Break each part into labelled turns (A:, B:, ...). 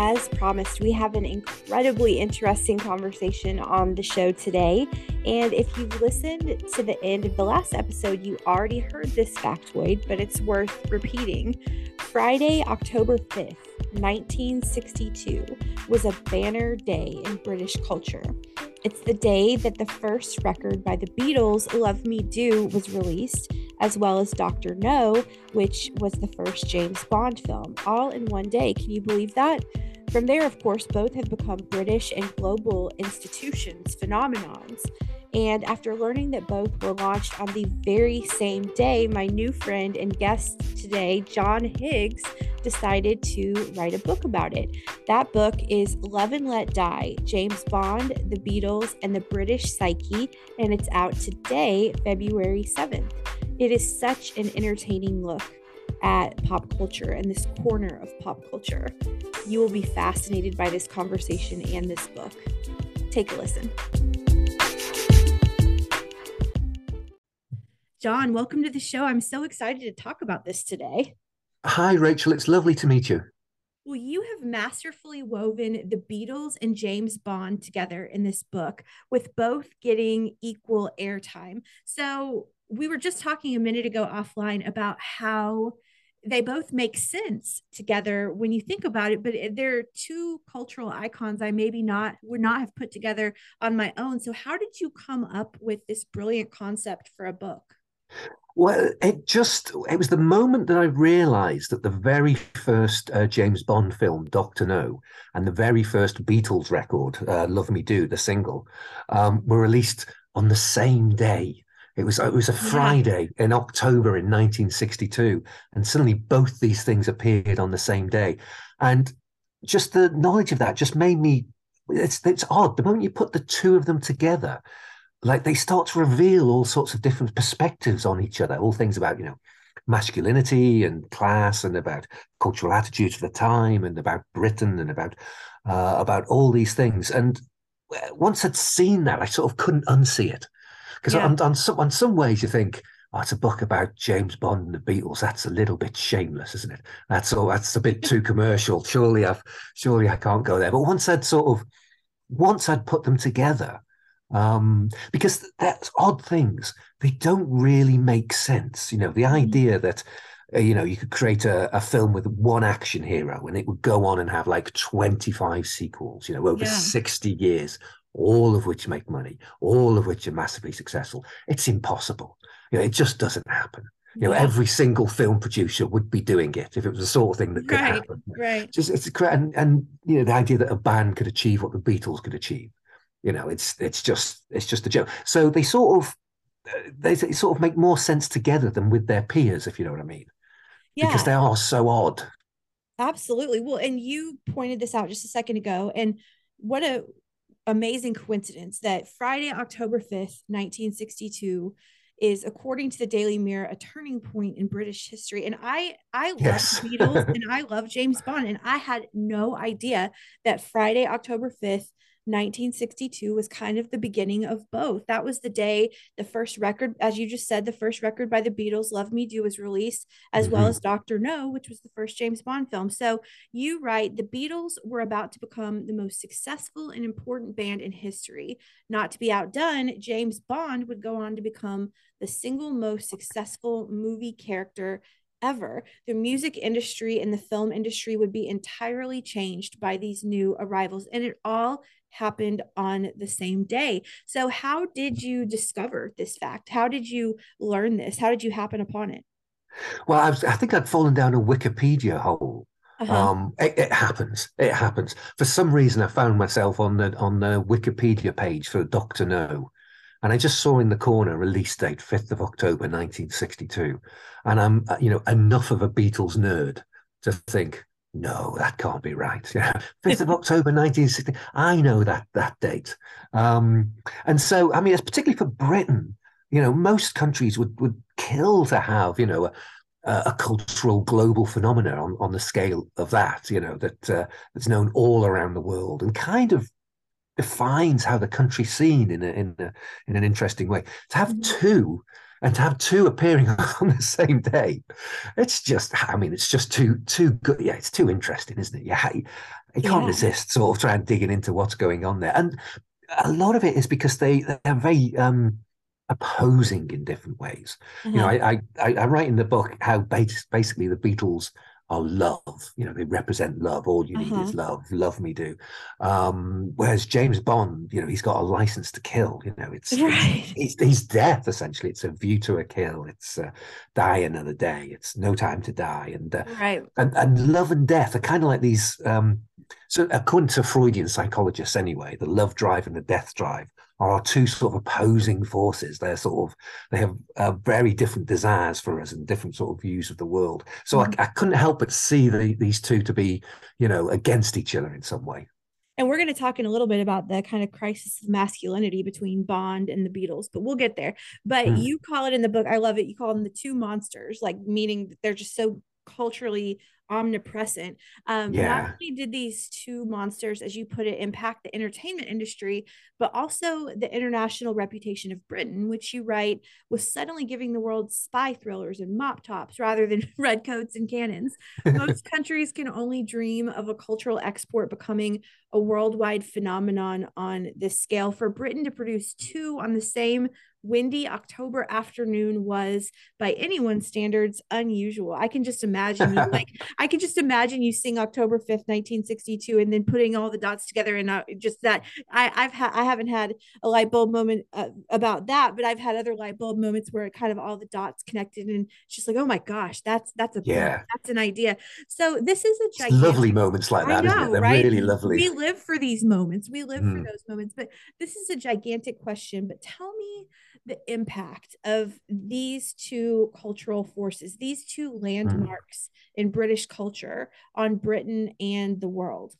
A: as promised, we have an incredibly interesting conversation on the show today. And if you've listened to the end of the last episode, you already heard this factoid, but it's worth repeating. Friday, October 5th, 1962, was a banner day in British culture. It's the day that the first record by the Beatles, Love Me Do, was released, as well as Dr. No, which was the first James Bond film, all in one day. Can you believe that? From there, of course, both have become British and global institutions, phenomenons. And after learning that both were launched on the very same day, my new friend and guest today, John Higgs, decided to write a book about it. That book is Love and Let Die James Bond, the Beatles, and the British Psyche, and it's out today, February 7th. It is such an entertaining look at pop culture and this corner of pop culture. You will be fascinated by this conversation and this book. Take a listen. John, welcome to the show. I'm so excited to talk about this today.
B: Hi, Rachel. It's lovely to meet you.
A: Well, you have masterfully woven the Beatles and James Bond together in this book, with both getting equal airtime. So, we were just talking a minute ago offline about how they both make sense together when you think about it but they're two cultural icons i maybe not would not have put together on my own so how did you come up with this brilliant concept for a book
B: well, it just, it was the moment that I realized that the very first uh, James Bond film, Doctor No, and the very first Beatles record, uh, Love Me Do, the single, um, were released on the same day. It was it was a Friday yeah. in October in 1962, and suddenly both these things appeared on the same day, and just the knowledge of that just made me. It's it's odd. The moment you put the two of them together, like they start to reveal all sorts of different perspectives on each other, all things about, you know, masculinity and class and about cultural attitudes of the time and about Britain and about uh, about all these things. And once I'd seen that, I sort of couldn't unsee it. Because yeah. on, on, some, on some ways you think, oh, it's a book about James Bond and the Beatles. That's a little bit shameless, isn't it? That's all. That's a bit too commercial. Surely I've, surely I can't go there. But once I'd sort of, once I'd put them together, um, because that's odd things. They don't really make sense. You know, the mm-hmm. idea that uh, you know you could create a, a, film with one action hero and it would go on and have like 25 sequels you know over yeah. 60 years all of which make money all of which are massively successful it's impossible you know it just doesn't happen you know, yeah. every single film producer would be doing it if it was the sort of thing that could
A: right,
B: happen.
A: Right.
B: Just it's and and you know the idea that a band could achieve what the Beatles could achieve you know, it's it's just it's just a joke. So they sort of uh, they, they sort of make more sense together than with their peers, if you know what I mean. Yeah. Because they are so odd.
A: Absolutely. Well, and you pointed this out just a second ago, and what a amazing coincidence that Friday, October 5th, 1962 is according to the Daily Mirror a turning point in British history and I I love yes. Beatles and I love James Bond and I had no idea that Friday October 5th 1962 was kind of the beginning of both. That was the day the first record, as you just said, the first record by the Beatles, Love Me Do, was released, as mm-hmm. well as Dr. No, which was the first James Bond film. So you write the Beatles were about to become the most successful and important band in history. Not to be outdone, James Bond would go on to become the single most successful movie character ever. The music industry and the film industry would be entirely changed by these new arrivals. And it all happened on the same day. So, how did you discover this fact? How did you learn this? How did you happen upon it?
B: Well, I, was, I think I'd fallen down a Wikipedia hole. Uh-huh. Um, it, it, happens. It happens. For some reason, I found myself on the on the Wikipedia page for Doctor No, and I just saw in the corner release date fifth of October, nineteen sixty two, and I'm uh, you know enough of a Beatles nerd to think no, that can't be right. Fifth of October, nineteen sixty. I know that that date, um, and so I mean, it's particularly for Britain. You know, most countries would would kill to have you know a, a cultural global phenomenon on, on the scale of that. You know that uh, that's known all around the world and kind of defines how the country's seen in a, in a, in an interesting way. To have mm-hmm. two and to have two appearing on the same day, it's just, I mean, it's just too, too good. Yeah, it's too interesting, isn't it? Yeah. You can't yeah. resist sort of trying digging into what's going on there. And a lot of it is because they they're very um, opposing in different ways. You know, uh-huh. I, I I write in the book how basically the Beatles are love. You know, they represent love. All you need uh-huh. is love. Love me do. Um, whereas James Bond, you know, he's got a license to kill. You know, it's right. he's, he's death essentially. It's a view to a kill. It's uh, die another day. It's no time to die. And uh,
A: right.
B: And and love and death are kind of like these. Um, so according to Freudian psychologists, anyway, the love drive and the death drive are two sort of opposing forces. They're sort of they have uh, very different desires for us and different sort of views of the world. So mm-hmm. I, I, couldn't help but see the, these two to be, you know, against each other in some way.
A: And we're going to talk in a little bit about the kind of crisis of masculinity between Bond and the Beatles, but we'll get there. But mm. you call it in the book, I love it. You call them the two monsters, like meaning they're just so culturally omnipresent. Um, yeah. Not only did these two monsters, as you put it, impact the entertainment industry, but also the international reputation of Britain, which you write was suddenly giving the world spy thrillers and mop tops rather than red coats and cannons. Most countries can only dream of a cultural export becoming a worldwide phenomenon on this scale. For Britain to produce two on the same windy October afternoon was, by anyone's standards, unusual. I can just imagine you like I can just imagine you sing October 5th, 1962, and then putting all the dots together and uh, just that I, I've had I haven't had a light bulb moment uh, about that, but I've had other light bulb moments where it kind of all the dots connected and it's just like, oh my gosh, that's that's a yeah. that's an idea. So this is a
B: gigantic, lovely moments like that, know, They're right? really lovely.
A: We live for these moments. We live mm. for those moments, but this is a gigantic question. But tell me the impact of these two cultural forces, these two mm-hmm. landmarks mm. in British culture on Britain and the world?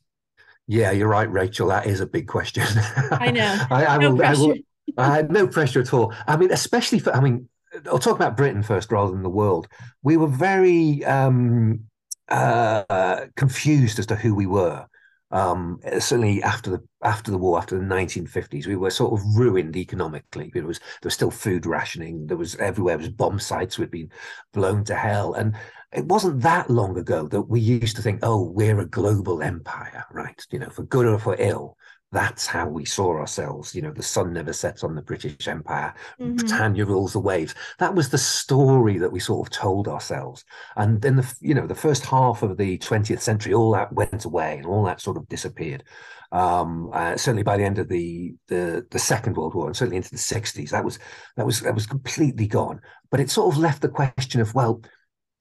B: Yeah, you're right, Rachel. That is a big question.
A: I know.
B: I, I, no will, I, will, I no pressure at all. I mean, especially for, I mean, I'll talk about Britain first rather than the world. We were very um, uh, confused as to who we were um, certainly after the after the war, after the 1950s, we were sort of ruined economically. There was there was still food rationing. There was everywhere was bomb sites had been blown to hell, and it wasn't that long ago that we used to think, oh, we're a global empire, right? You know, for good or for ill that's how we saw ourselves. You know, the sun never sets on the British Empire. Mm-hmm. Britannia rules the waves. That was the story that we sort of told ourselves. And then the you know the first half of the 20th century, all that went away and all that sort of disappeared. Um, uh, certainly by the end of the, the the Second World War and certainly into the 60s, that was that was that was completely gone. But it sort of left the question of well,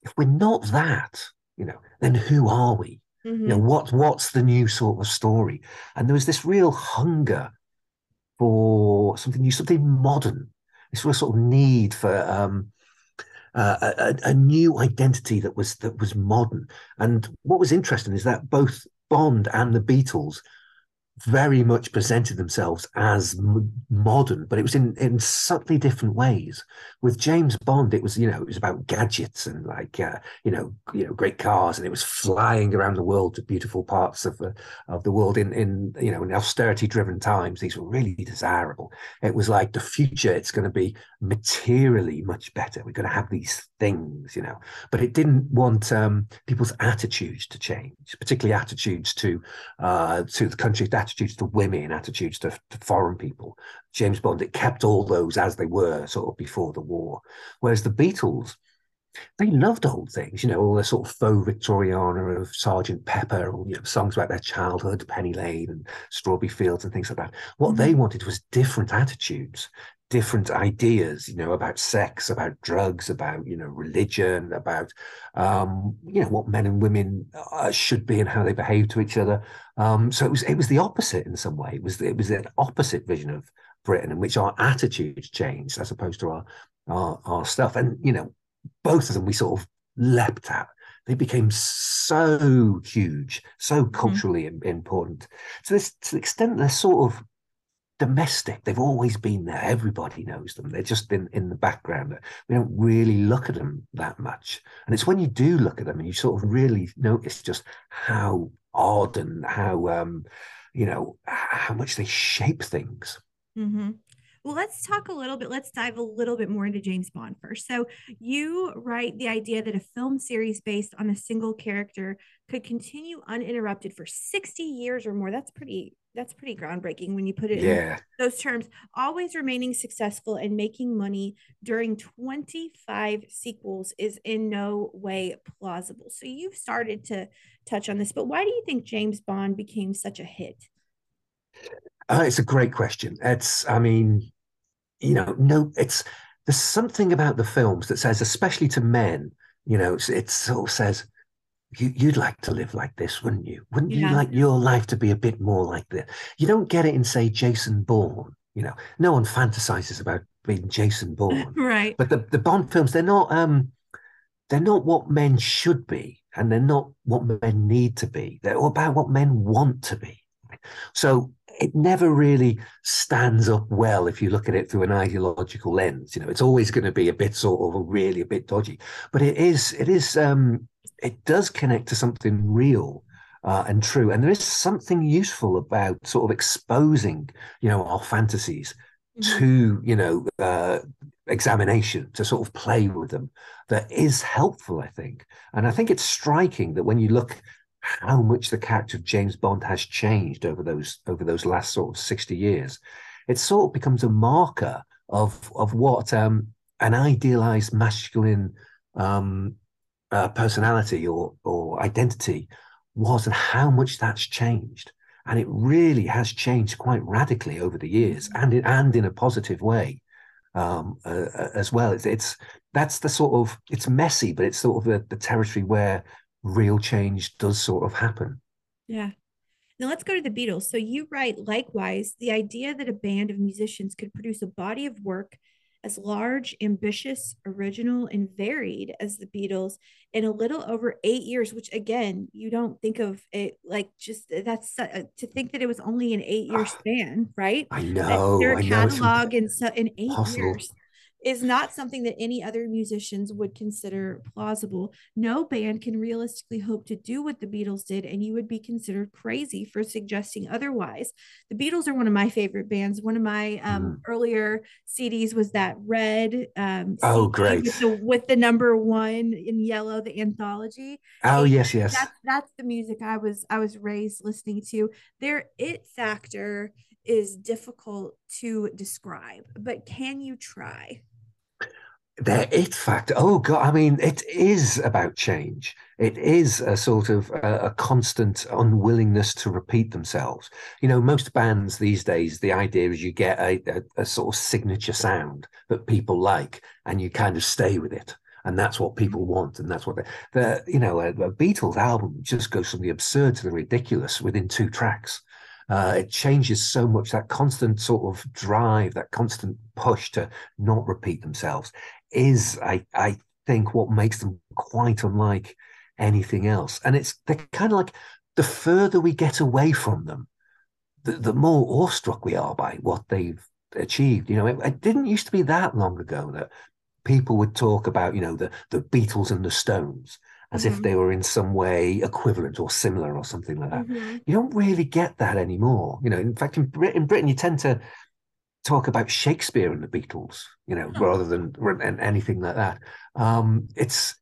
B: if we're not that, you know, then who are we? Mm-hmm. You know, what what's the new sort of story? And there was this real hunger for something new, something modern. This real sort of need for um, uh, a, a, new identity that was that was modern. And what was interesting is that both Bond and the Beatles very much presented themselves as modern, but it was in in subtly different ways. With James Bond, it was you know it was about gadgets and like uh, you know you know great cars, and it was flying around the world to beautiful parts of the of the world in in you know in austerity driven times. These were really desirable. It was like the future. It's going to be materially much better. We're going to have these things, you know. But it didn't want um, people's attitudes to change, particularly attitudes to uh, to the country attitudes to women, attitudes to, to, foreign people. James Bond, it kept all those as they were sort of before the war. Whereas the Beatles, they loved old things, you know, all the sort of faux Victoriana of Sergeant Pepper, or you know, songs about their childhood, Penny Lane and Strawberry Fields and things like that. What mm-hmm. they wanted was different attitudes, different ideas, you know, about sex, about drugs, about you know religion, about um, you know what men and women uh, should be and how they behave to each other. Um, so it was it was the opposite in some way. It was it was an opposite vision of Britain in which our attitudes changed as opposed to our our, our stuff. And you know, both of them we sort of leapt at. They became so huge, so mm-hmm. culturally mm-hmm. important. To this to the extent they're sort of domestic. They've always been there. Everybody knows them. They're just in, in the background. We don't really look at them that much. And it's when you do look at them and you sort of really notice just how odd and how, um, you know, how much they shape things.
A: Mm-hmm. Well, let's talk a little bit. Let's dive a little bit more into James Bond first. So, you write the idea that a film series based on a single character could continue uninterrupted for 60 years or more. That's pretty that's pretty groundbreaking when you put it yeah. in those terms. Always remaining successful and making money during 25 sequels is in no way plausible. So you've started to touch on this, but why do you think James Bond became such a hit?
B: Uh, it's a great question. It's, I mean, you know, no, it's there's something about the films that says, especially to men, you know, it sort of says, you, would like to live like this, wouldn't you? Wouldn't yeah. you like your life to be a bit more like this? You don't get it in, say, Jason Bourne. You know, no one fantasizes about being Jason Bourne,
A: right?
B: But the the Bond films, they're not um, they're not what men should be, and they're not what men need to be. They're all about what men want to be. So it never really stands up well if you look at it through an ideological lens. You know, it's always going to be a bit sort of really a bit dodgy, but it is it is um, it does connect to something real uh, and true, and there is something useful about sort of exposing you know our fantasies mm-hmm. to you know uh, examination to sort of play with them that is helpful, I think, and I think it's striking that when you look how much the character of James Bond has changed over those over those last sort of 60 years. It sort of becomes a marker of of what um, an idealized masculine um, uh, personality or or identity was and how much that's changed. And it really has changed quite radically over the years and in, and in a positive way um, uh, uh as well. It's, it's that's the sort of it's messy, but it's sort of the, the territory where real change does sort of happen.
A: Yeah. Now let's go to the Beatles. So you write, likewise, the idea that a band of musicians could produce a body of work as large, ambitious, original, and varied as the Beatles in a little over eight years, which again, you don't think of it like just that's uh, to think that it was only an eight year ah, span, right?
B: I know.
A: Their
B: catalog
A: in, so, in eight years is not something that any other musicians would consider plausible. No band can realistically hope to do what the Beatles did, and you would be considered crazy for suggesting otherwise. The Beatles are one of my favorite bands. One of my um, mm. earlier CDs was that red. Um,
B: oh, great!
A: With the, with the, number one in yellow, the anthology.
B: Oh, and yes, yes.
A: That's that's the music I was I was raised listening to. Their it factor is difficult to describe, but can you try?
B: Their it factor. Oh God, I mean, it is about change. It is a sort of a, a, constant unwillingness to repeat themselves. You know, most bands these days, the idea is you get a, a, a sort of signature sound that people like, and you kind of stay with it. And that's what people want, and that's what they, the you know a, a Beatles album just goes from the absurd to the ridiculous within two tracks. Uh, it changes so much that constant sort of drive, that constant push to not repeat themselves is, I, I think, what makes them quite unlike anything else. And it's they're kind of like the further we get away from them, the, the more awestruck we are by what they've achieved. You know, it, it, didn't used to be that long ago that people would talk about, you know, the the Beatles and the Stones as mm-hmm. if they were in some way equivalent or similar or something like that. Mm-hmm. You don't really get that anymore. You know, in fact, in, Brit- in Britain, you tend to talk about Shakespeare and the Beatles, you know, oh. rather than and anything like that. Um, it's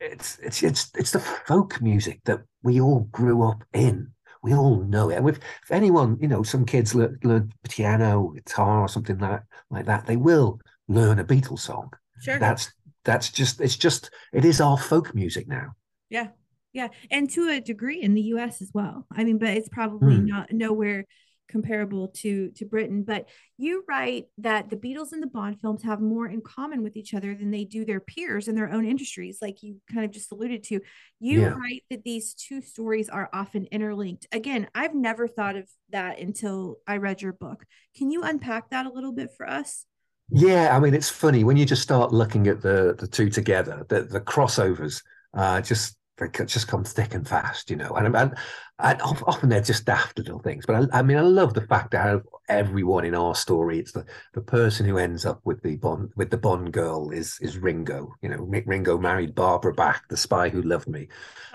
B: it's it's it's it's the folk music that we all grew up in. We all know it. And if, if anyone, you know, some kids learn, learn piano, guitar, or something like like that, they will learn a Beatles song.
A: Sure.
B: That's that's just it's just it is our folk music now.
A: Yeah. Yeah. And to a degree in the US as well. I mean, but it's probably mm. not nowhere comparable to to Britain. But you write that the Beatles and the Bond films have more in common with each other than they do their peers in their own industries, like you kind of just alluded to. You yeah. write that these two stories are often interlinked. Again, I've never thought of that until I read your book. Can you unpack that a little bit for us?
B: Yeah, I mean it's funny when you just start looking at the the two together, the the crossovers uh, just they just come thick and fast, you know. And, and, and often they're just daft little things. But I, I, mean, I love the fact that out of everyone in our story, it's the, the person who ends up with the Bond with the Bond girl is is Ringo. You know, Mick Ringo married Barbara Bach, the spy who loved me.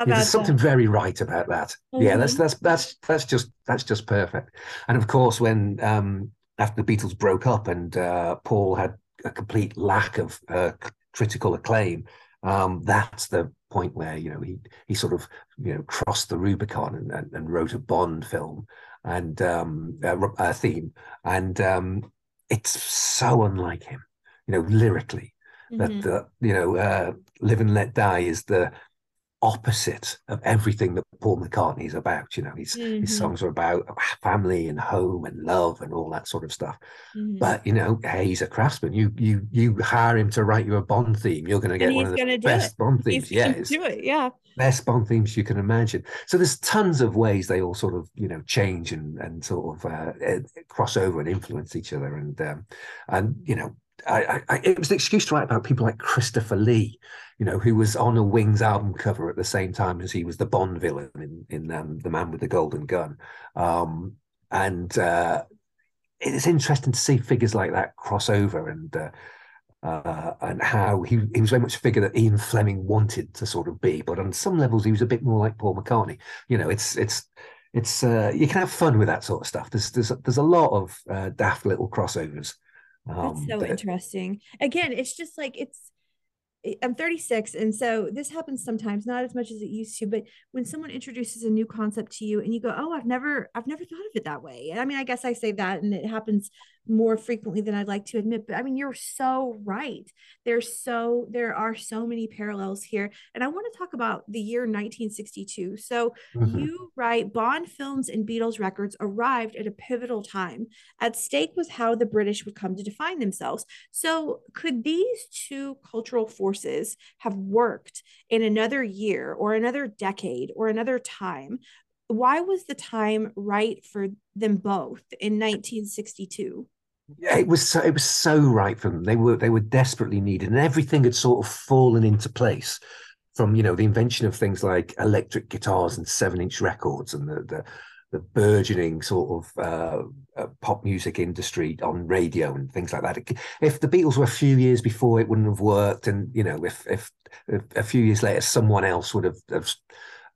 B: there's something very right about that. Mm-hmm. Yeah, that's mm-hmm. that's that's that's just that's just perfect. And of course, when um, after the Beatles broke up and uh, Paul had a complete lack of uh, critical acclaim. Um, that's the point where you know he he sort of you know crossed the Rubicon and, and, and wrote a Bond film and um, a, a theme, and um, it's so unlike him, you know, lyrically. Mm-hmm. That the you know, uh, "Live and Let Die" is the opposite of everything that Paul McCartney is about. You know, his mm-hmm. his songs are about family and home and love and all that sort of stuff. Mm-hmm. But you know, hey, he's a craftsman. You you you hire him to write you a Bond theme, you're going to get one of the best it. Bond themes.
A: He's yeah, do it. Yeah,
B: best Bond themes you can imagine. So there's tons of ways they all sort of you know change and and sort of uh, cross over and influence each other. And um, and you know, I, I, it was an excuse to write about people like Christopher Lee, you know, who was on a Wings album cover at the same time as he was the Bond villain in in um, The Man with the Golden Gun, um, and uh, it's interesting to see figures like that cross over and. Uh, uh, and how he, he was very much a figure that Ian Fleming wanted to sort of be, but on some levels he was a bit more like Paul McCartney. You know, it's it's it's uh, you can have fun with that sort of stuff. There's there's there's a lot of uh, daft little crossovers.
A: Um, That's so that, interesting. Again, it's just like it's I'm 36, and so this happens sometimes, not as much as it used to. But when someone introduces a new concept to you, and you go, "Oh, I've never, I've never thought of it that way." I mean, I guess I say that, and it happens more frequently than I'd like to admit. But I mean, you're so right. There's so there are so many parallels here, and I want to talk about the year 1962. So mm-hmm. you write Bond films and Beatles records arrived at a pivotal time. At stake was how the British would come to define themselves. So could these two cultural forces have worked in another year or another decade or another time why was the time right for them both in 1962
B: it was so it was so right for them. They were they were desperately needed, and everything had sort of fallen into place from you know the invention of things like electric guitars and seven inch records and the the, the burgeoning sort of uh, uh, pop music industry on radio and things like that. If the Beatles were a few years before, it wouldn't have worked, and you know if if, if a few years later someone else would have, have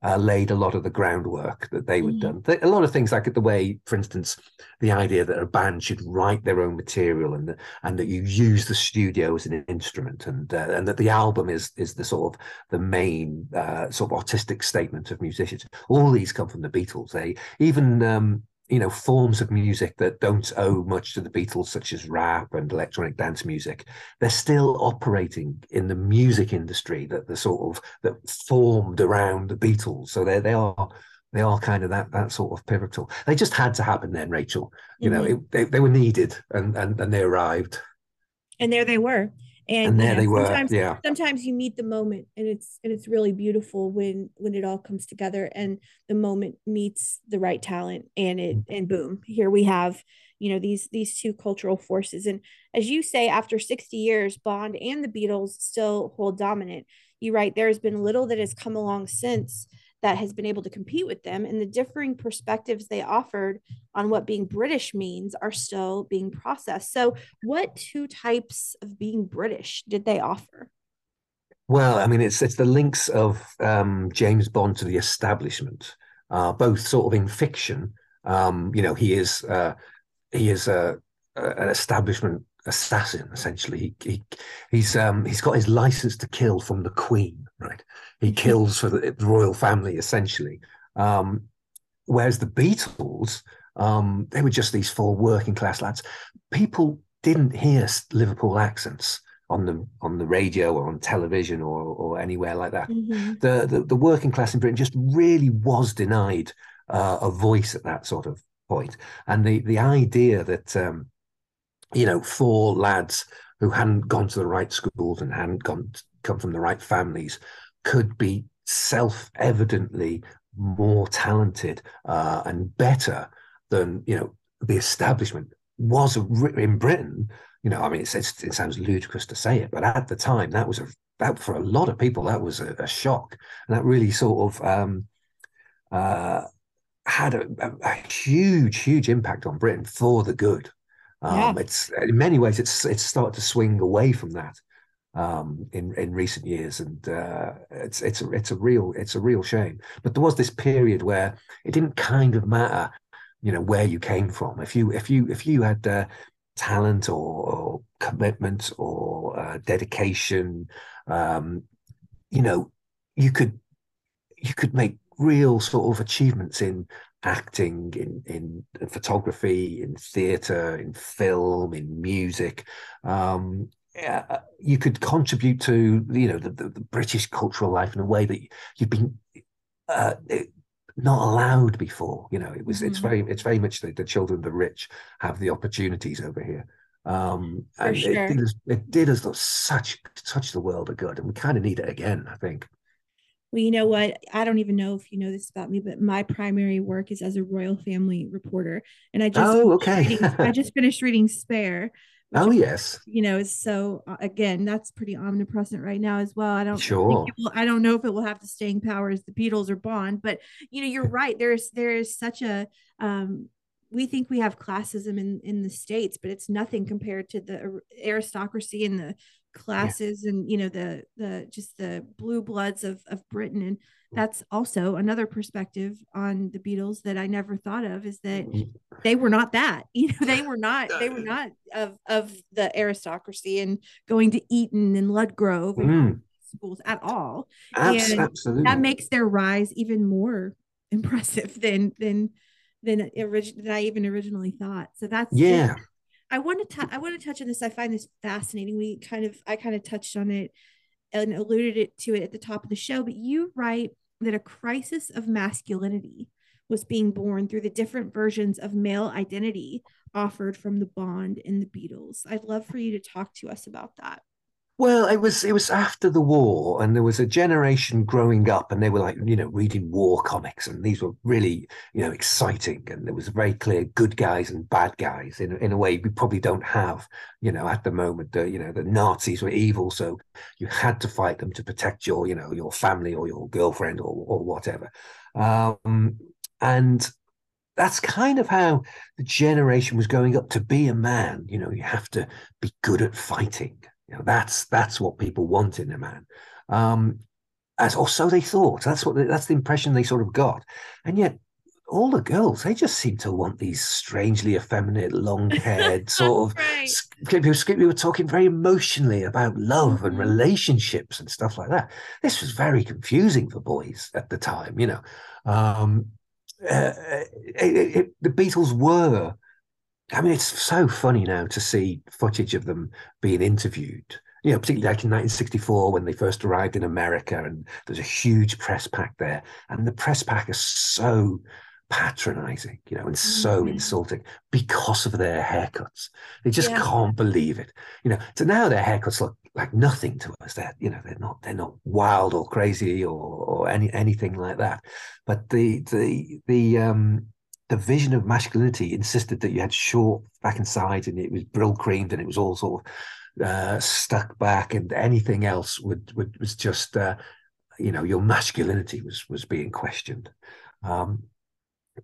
B: uh, laid a lot of the groundwork that they would mm. done. A lot of things like the way, for instance, the idea that a band should write their own material and and that you use the studio as an instrument, and uh, and that the album is is the sort of the main uh, sort of artistic statement of musicians. All these come from the Beatles. They even um, you know forms of music that don't owe much to the Beatles, such as rap and electronic dance music, they're still operating in the music industry that the sort of that formed around the Beatles. So they they are they are kind of that that sort of pivotal. They just had to happen then, Rachel. You mm-hmm. know, it, they they were needed and and and they arrived.
A: And there they were and,
B: and there
A: you know,
B: they were sometimes, yeah.
A: sometimes you meet the moment and it's and it's really beautiful when when it all comes together and the moment meets the right talent and it mm-hmm. and boom here we have you know these these two cultural forces. And as you say after 60 years bond and the beatles still hold dominant. You write there has been little that has come along since that has been able to compete with them and the differing perspectives they offered on what being british means are still being processed. So what two types of being british did they offer?
B: Well i mean it's it's the links of um, james bond to the establishment uh, both sort of in fiction. Um, you know he is uh, he is a, a, an establishment assassin essentially. He, he he's um he's got his license to kill from the queen right? He mm-hmm. kills for the, the royal family essentially. Um whereas the beatles um they were just these four working class lads. People didn't hear liverpool accents on the on the radio or on television or or anywhere like that. Mm-hmm. the, the, the working class in britain just really was denied uh, a voice at that sort of point. And the the idea that um you know, four lads who hadn't gone to the right schools and hadn't gone come from the right families could be self-evidently more talented uh, and better than you know the establishment was in Britain. You know, I mean, it's, it's, it sounds ludicrous to say it, but at the time, that was a that for a lot of people that was a, a shock, and that really sort of um, uh, had a, a, a huge, huge impact on Britain for the good. Um, yeah. It's in many ways it's it's started to swing away from that um, in in recent years, and uh, it's it's a it's a real it's a real shame. But there was this period where it didn't kind of matter you know where you came from. If you if you if you had uh, talent or, or, commitment or uh, dedication, um, you know, you could you could make real sort of achievements in acting, in in photography, in theatre, in film, in music. Um, uh, you could contribute to you know the, the, the, British cultural life in a way that you've been uh, not allowed before. You know, it was mm-hmm. it's very it's very much the, the children of the rich have the opportunities over here. Um, and sure. it, did us, it did us such such the world of good, and we kind of need it again. I think.
A: Well, you know what? I don't even know if you know this about me, but my primary work is as a royal family reporter, and I just
B: oh okay.
A: reading, I just finished reading Spare.
B: Oh yes.
A: You know, so uh, again, that's pretty omnipresent right now as well. I don't
B: sure.
A: Will, I don't know if it will have the staying power as the Beatles or Bond, but you know, you're right. There's there is such a um, we think we have classism in in the states, but it's nothing compared to the aristocracy and the classes yeah. and you know the the just the blue bloods of of Britain. And that's also another perspective on the Beatles that I never thought of is that mm-hmm. they were not that you know they were not they were not of of the aristocracy and going to Eton and Ludgrove and mm. schools at all.
B: Abs- and absolutely.
A: that makes their rise even more impressive than than than origin than I even originally thought. So that's
B: yeah
A: I want to I want to touch on this. I find this fascinating. We kind of I kind of touched on it and alluded it to it at the top of the show, but you write that a crisis of masculinity was being born through the different versions of male identity offered from the Bond and the Beatles. I'd love for you to talk to us about that.
B: Well, it was it was after the war, and there was a generation growing up, and they were like, you know, reading war comics, and these were really, you know, exciting, and there was very clear good guys and bad guys in in a way we probably don't have, you know, at the moment. The you know the Nazis were evil, so you had to fight them to protect your, you know, your family or your girlfriend or or whatever, um, and that's kind of how the generation was going up to be a man. You know, you have to be good at fighting you know, that's that's what people want in a man. Um, as or so they thought. That's what that's the impression they sort of got. And yet all the girls, they just seem to want these strangely effeminate, long-haired sort of right. we were talking very emotionally about love mm-hmm. and relationships and stuff like that. This was very confusing for boys at the time, you know. Um, uh, it, it, the Beatles were I mean, it's so funny now to see footage of them being interviewed. You know, particularly like in 1964 when they first arrived in America, and there's a huge press pack there, and the press pack is so patronizing, you know, and so mm-hmm. insulting because of their haircuts. They just yeah. can't believe it. You know, so now their haircuts look like nothing to us. They're, you know, they're not they're not wild or crazy or or any anything like that. But the the the um the vision of masculinity insisted that you had short back and sides and it was Brylcreemed and it was all sort of uh, stuck back and anything else would, would was just uh, you know your masculinity was was being questioned um,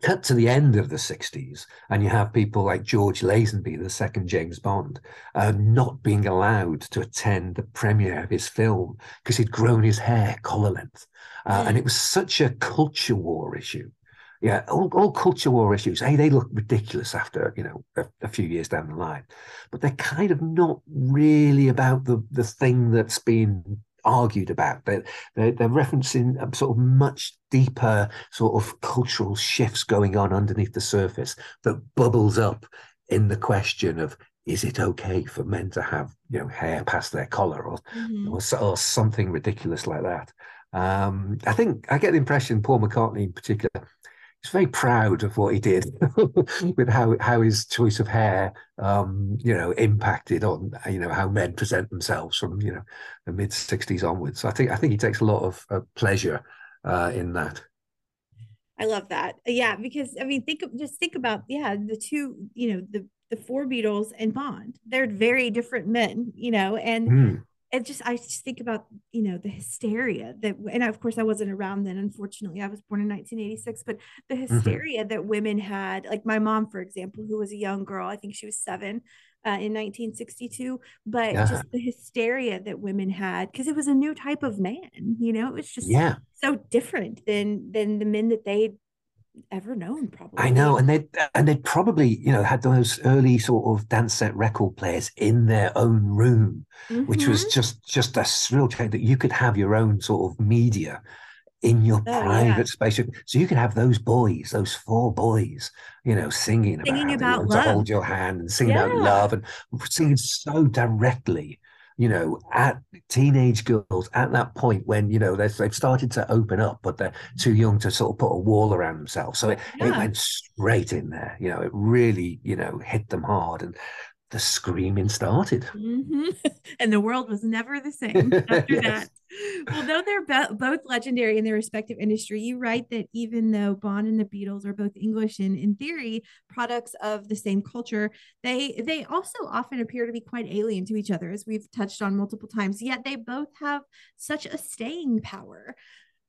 B: cut to the end of the 60s and you have people like george lazenby the second james bond uh, not being allowed to attend the premiere of his film because he'd grown his hair collar length uh, mm. and it was such a culture war issue yeah, all, all culture war issues. Hey, they look ridiculous after you know a, a, few years down the line, but they're kind of not really about the the thing that's been argued about. They're, they're, they're referencing a sort of much deeper sort of cultural shifts going on underneath the surface that bubbles up in the question of is it okay for men to have you know hair past their collar or mm-hmm. or, or, something ridiculous like that. Um, I think I get the impression Paul McCartney in particular he's very proud of what he did with how how his choice of hair um, you know impacted on you know how men present themselves from you know the mid 60s onwards. So i think i think he takes a lot of uh, pleasure uh, in that.
A: I love that. Yeah because i mean think of just think about yeah the two you know the the four beatles and bond. They're very different men you know and mm it just I just think about you know the hysteria that and of course I wasn't around then unfortunately I was born in 1986 but the mm-hmm. hysteria mm-hmm. that women had like my mom for example who was a young girl I think she was 7 uh, in 1962 but yeah. just the hysteria that women had because it was a new type of man you know it was just
B: yeah
A: so different than than the men that they ever known probably
B: i know and they and they'd probably you know had those early sort of dance set record players in their own room mm-hmm. which was mm-hmm. just just a real change that you could have your own sort of media in your oh, private yeah. space so you could have those boys those four boys you know singing,
A: singing
B: about,
A: about love.
B: to hold your hand and singing yeah. about love and singing so directly you know, at teenage girls at that point when, you know, they've started to open up, but they're too young to sort of put a wall around themselves. So it, yeah. it went straight in there, you know, it really, you know, hit them hard. And the screaming started.
A: Mm-hmm. And the world was never the same after yes. that. Well, though they're be- both legendary in their respective industry, you write that even though Bond and the Beatles are both English and, in theory, products of the same culture, they they also often appear to be quite alien to each other, as we've touched on multiple times. Yet they both have such a staying power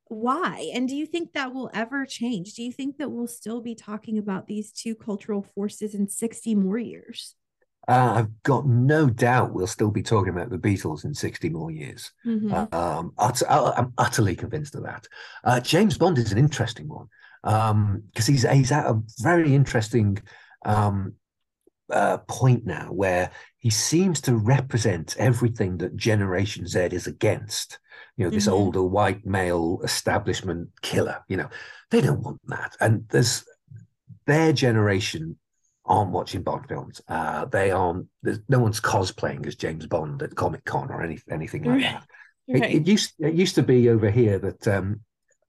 A: why and do you think that will ever change do you think that we'll still be talking about these two cultural forces in 60 more years
B: uh, I've got no doubt we'll still be talking about the Beatles in 60 more years. Mm-hmm. Um, I'm utterly convinced of that. Uh, James Bond is an interesting one because um, he's, he's at a very interesting um, uh, point now where he seems to represent everything that Generation Z is against. You know, this mm-hmm. older white male establishment killer. You know, they don't want that. And there's their generation aren't watching Bond films. Uh, they aren't. There's no one's cosplaying as James Bond at Comic Con or any, anything like that. Right. It, it, used it used to be over here that um,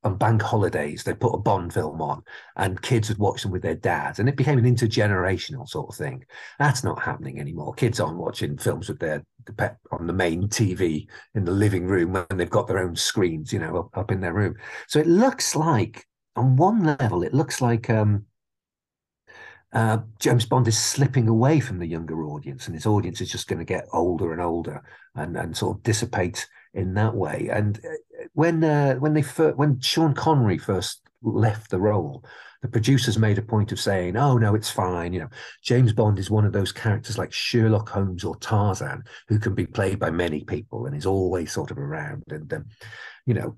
B: on bank holidays they put a Bond film on and kids would watch them with their dads, and it became an intergenerational sort of thing. That's not happening anymore. Kids aren't watching films with their pet on the main TV in the living room when they've got their own screens, you know, up, up in their room. So it looks like, on one level, it looks like. Um, uh, James Bond is slipping away from the younger audience, and his audience is just going to get older and older, and and sort of dissipate in that way. And uh, when uh, when they fir- when Sean Connery first left the role, the producers made a point of saying, "Oh no, it's fine." You know, James Bond is one of those characters like Sherlock Holmes or Tarzan who can be played by many people and is always sort of around. And um, you know,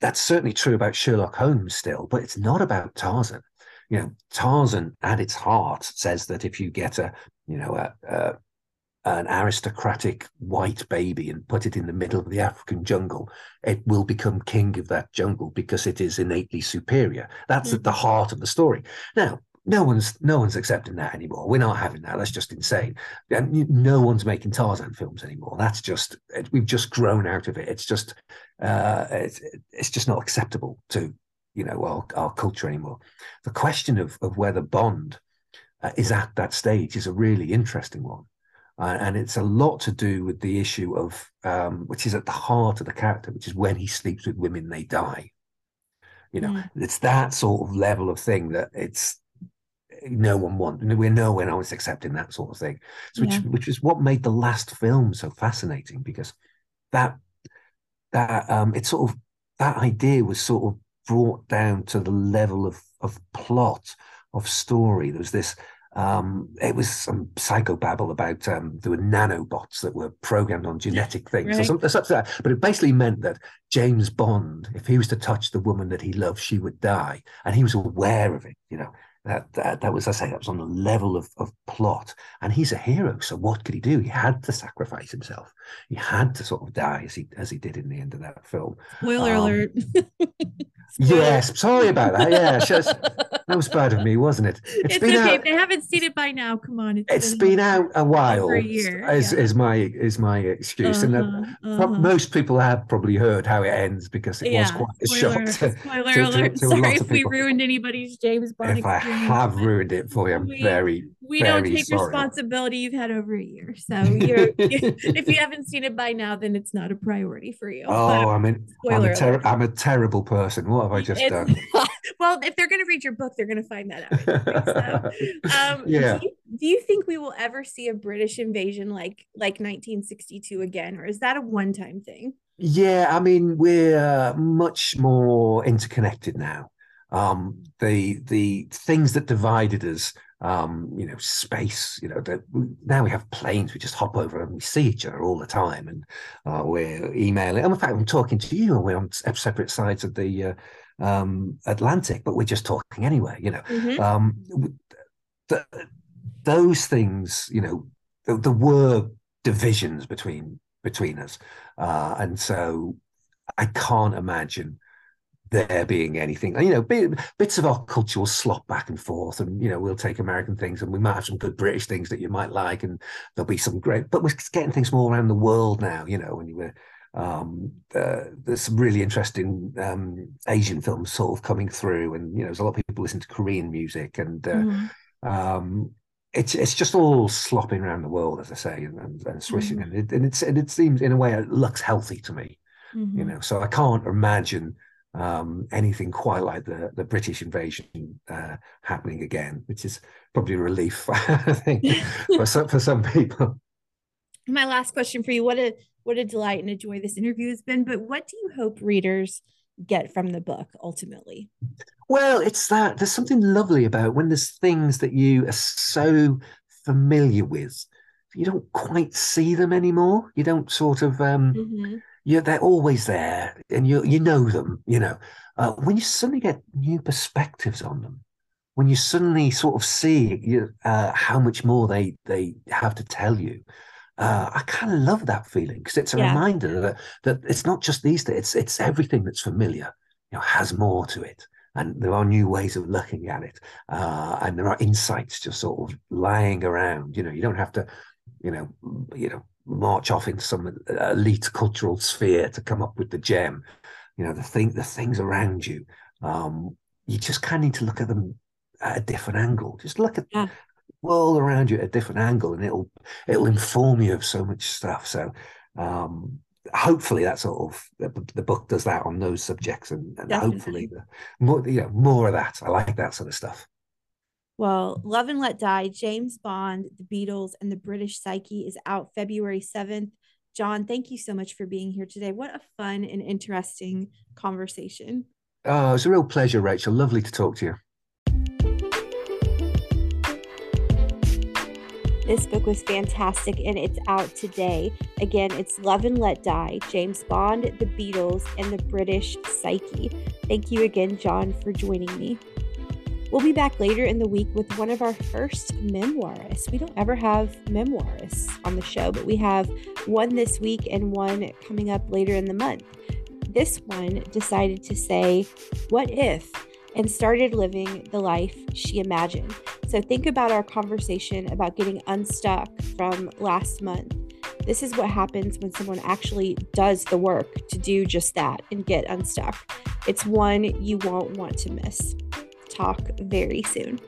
B: that's certainly true about Sherlock Holmes still, but it's not about Tarzan you know, Tarzan at its heart says that if you get a, you know, a, a an aristocratic white baby and put it in the middle of the African jungle, it will become king of that jungle because it is innately superior. That's mm-hmm. at the mm-hmm. heart of the story. Now, no one's no one's accepting that anymore. We're not having that. That's just insane. And no one's making Tarzan films anymore. That's just we've just grown out of it. It's just uh, it's, it's just not acceptable to you know our, our culture anymore. The question of of whether Bond uh, is at that stage is a really interesting one. Uh, and it's a lot to do with the issue of um, which is at the heart of the character, which is when he sleeps with women, they die. You know, mm. it's that sort of level of thing that it's no one wants. We're nowhere else accepting that sort of thing. So which yeah. which is what made the last film so fascinating because that that um it's sort of that idea was sort of brought down to the level of of plot of story. There was this. Um, it was some psychobabble about um, there were nanobots that were programmed on genetic things right. or something such that. But it basically meant that James Bond, if he was to touch the woman that he loved, she would die, and he was aware of it. You know, that, that, that was, I say, that was on the level of, of plot. And he's a hero. So what could he do? He had to sacrifice himself. He had to sort of die as he as he did in the end of that film.
A: Spoiler um, alert.
B: yes, sorry about that. Yeah, just, that was bad of me, wasn't it?
A: It's, it's been okay. Out, they haven't seen it by now, come on.
B: it's, it's been, been out a while. A year, is, yeah. is my is my excuse. Uh-huh, and uh-huh. most people have probably heard how it ends because it yeah. was quite a
A: spoiler,
B: shock
A: to, Spoiler to, alert. To, Sorry if we ruined anybody's James Bond.
B: If I have ruined it for you, I'm we, very
A: we don't take
B: sorry.
A: responsibility. You've had over a year, so you're if you haven't seen it by now, then it's not a priority for you.
B: Oh, but, I mean, I'm a, ter- I'm a terrible person. What have I just it's, done?
A: well, if they're going to read your book, they're going to find that out. So, um, yeah. Do you, do you think we will ever see a British invasion like like 1962 again, or is that a one time thing?
B: Yeah, I mean, we're uh, much more interconnected now. Um, the the things that divided us, um, you know, space. You know, that now we have planes. We just hop over and we see each other all the time, and uh, we're emailing. And in fact, I'm talking to you, and we're on separate sides of the uh, um, Atlantic, but we're just talking anyway. You know, mm-hmm. um, the, those things. You know, there, there were divisions between between us, uh, and so I can't imagine there being anything. You know, bits of our culture will slop back and forth, and you know, we'll take American things, and we might have some good British things that you might like, and there'll be some great. But we're getting things more around the world now. You know, when you were. Um, uh, there's some really interesting um, Asian films sort of coming through, and you know, there's a lot of people listen to Korean music, and uh, mm-hmm. um, it's it's just all slopping around the world, as I say, and, and, and swishing, mm-hmm. and, it, and it's and it seems in a way it looks healthy to me, mm-hmm. you know. So I can't imagine um, anything quite like the the British invasion uh, happening again, which is probably a relief, I think, for some for some people.
A: My last question for you: What a what a delight and a joy this interview has been. But what do you hope readers get from the book ultimately?
B: Well, it's that there's something lovely about when there's things that you are so familiar with, you don't quite see them anymore. You don't sort of um, mm-hmm yeah, they're always there, and you you know them. You know, uh, when you suddenly get new perspectives on them, when you suddenly sort of see you, uh, how much more they they have to tell you, uh, I kind of love that feeling because it's a yeah. reminder that that it's not just these days; it's it's everything that's familiar. You know, has more to it, and there are new ways of looking at it, uh, and there are insights just sort of lying around. You know, you don't have to, you know, you know march off into some elite cultural sphere to come up with the gem. You know, the thing, the things around you. Um, you just kind of need to look at them at a different angle. Just look at yeah. the world around you at a different angle, and it'll it'll inform you of so much stuff. So, um, hopefully, that sort of the, the, book does that on those subjects, and, and hopefully, the more you know, more of that. I like that sort of stuff.
A: Well, Love and Let Die, James Bond, The Beatles, and the British Psyche is out February 7th. John, thank you so much for being here today. What a fun and interesting conversation.
B: Oh, it's a real pleasure, Rachel. Lovely to talk to you.
A: This book was fantastic and it's out today. Again, it's Love and Let Die James Bond, The Beatles, and the British Psyche. Thank you again, John, for joining me. We'll be back later in the week with one of our first memoirists. We don't ever have memoirists on the show, but we have one this week and one coming up later in the month. This one decided to say, What if? and started living the life she imagined. So think about our conversation about getting unstuck from last month. This is what happens when someone actually does the work to do just that and get unstuck. It's one you won't want to miss talk very soon.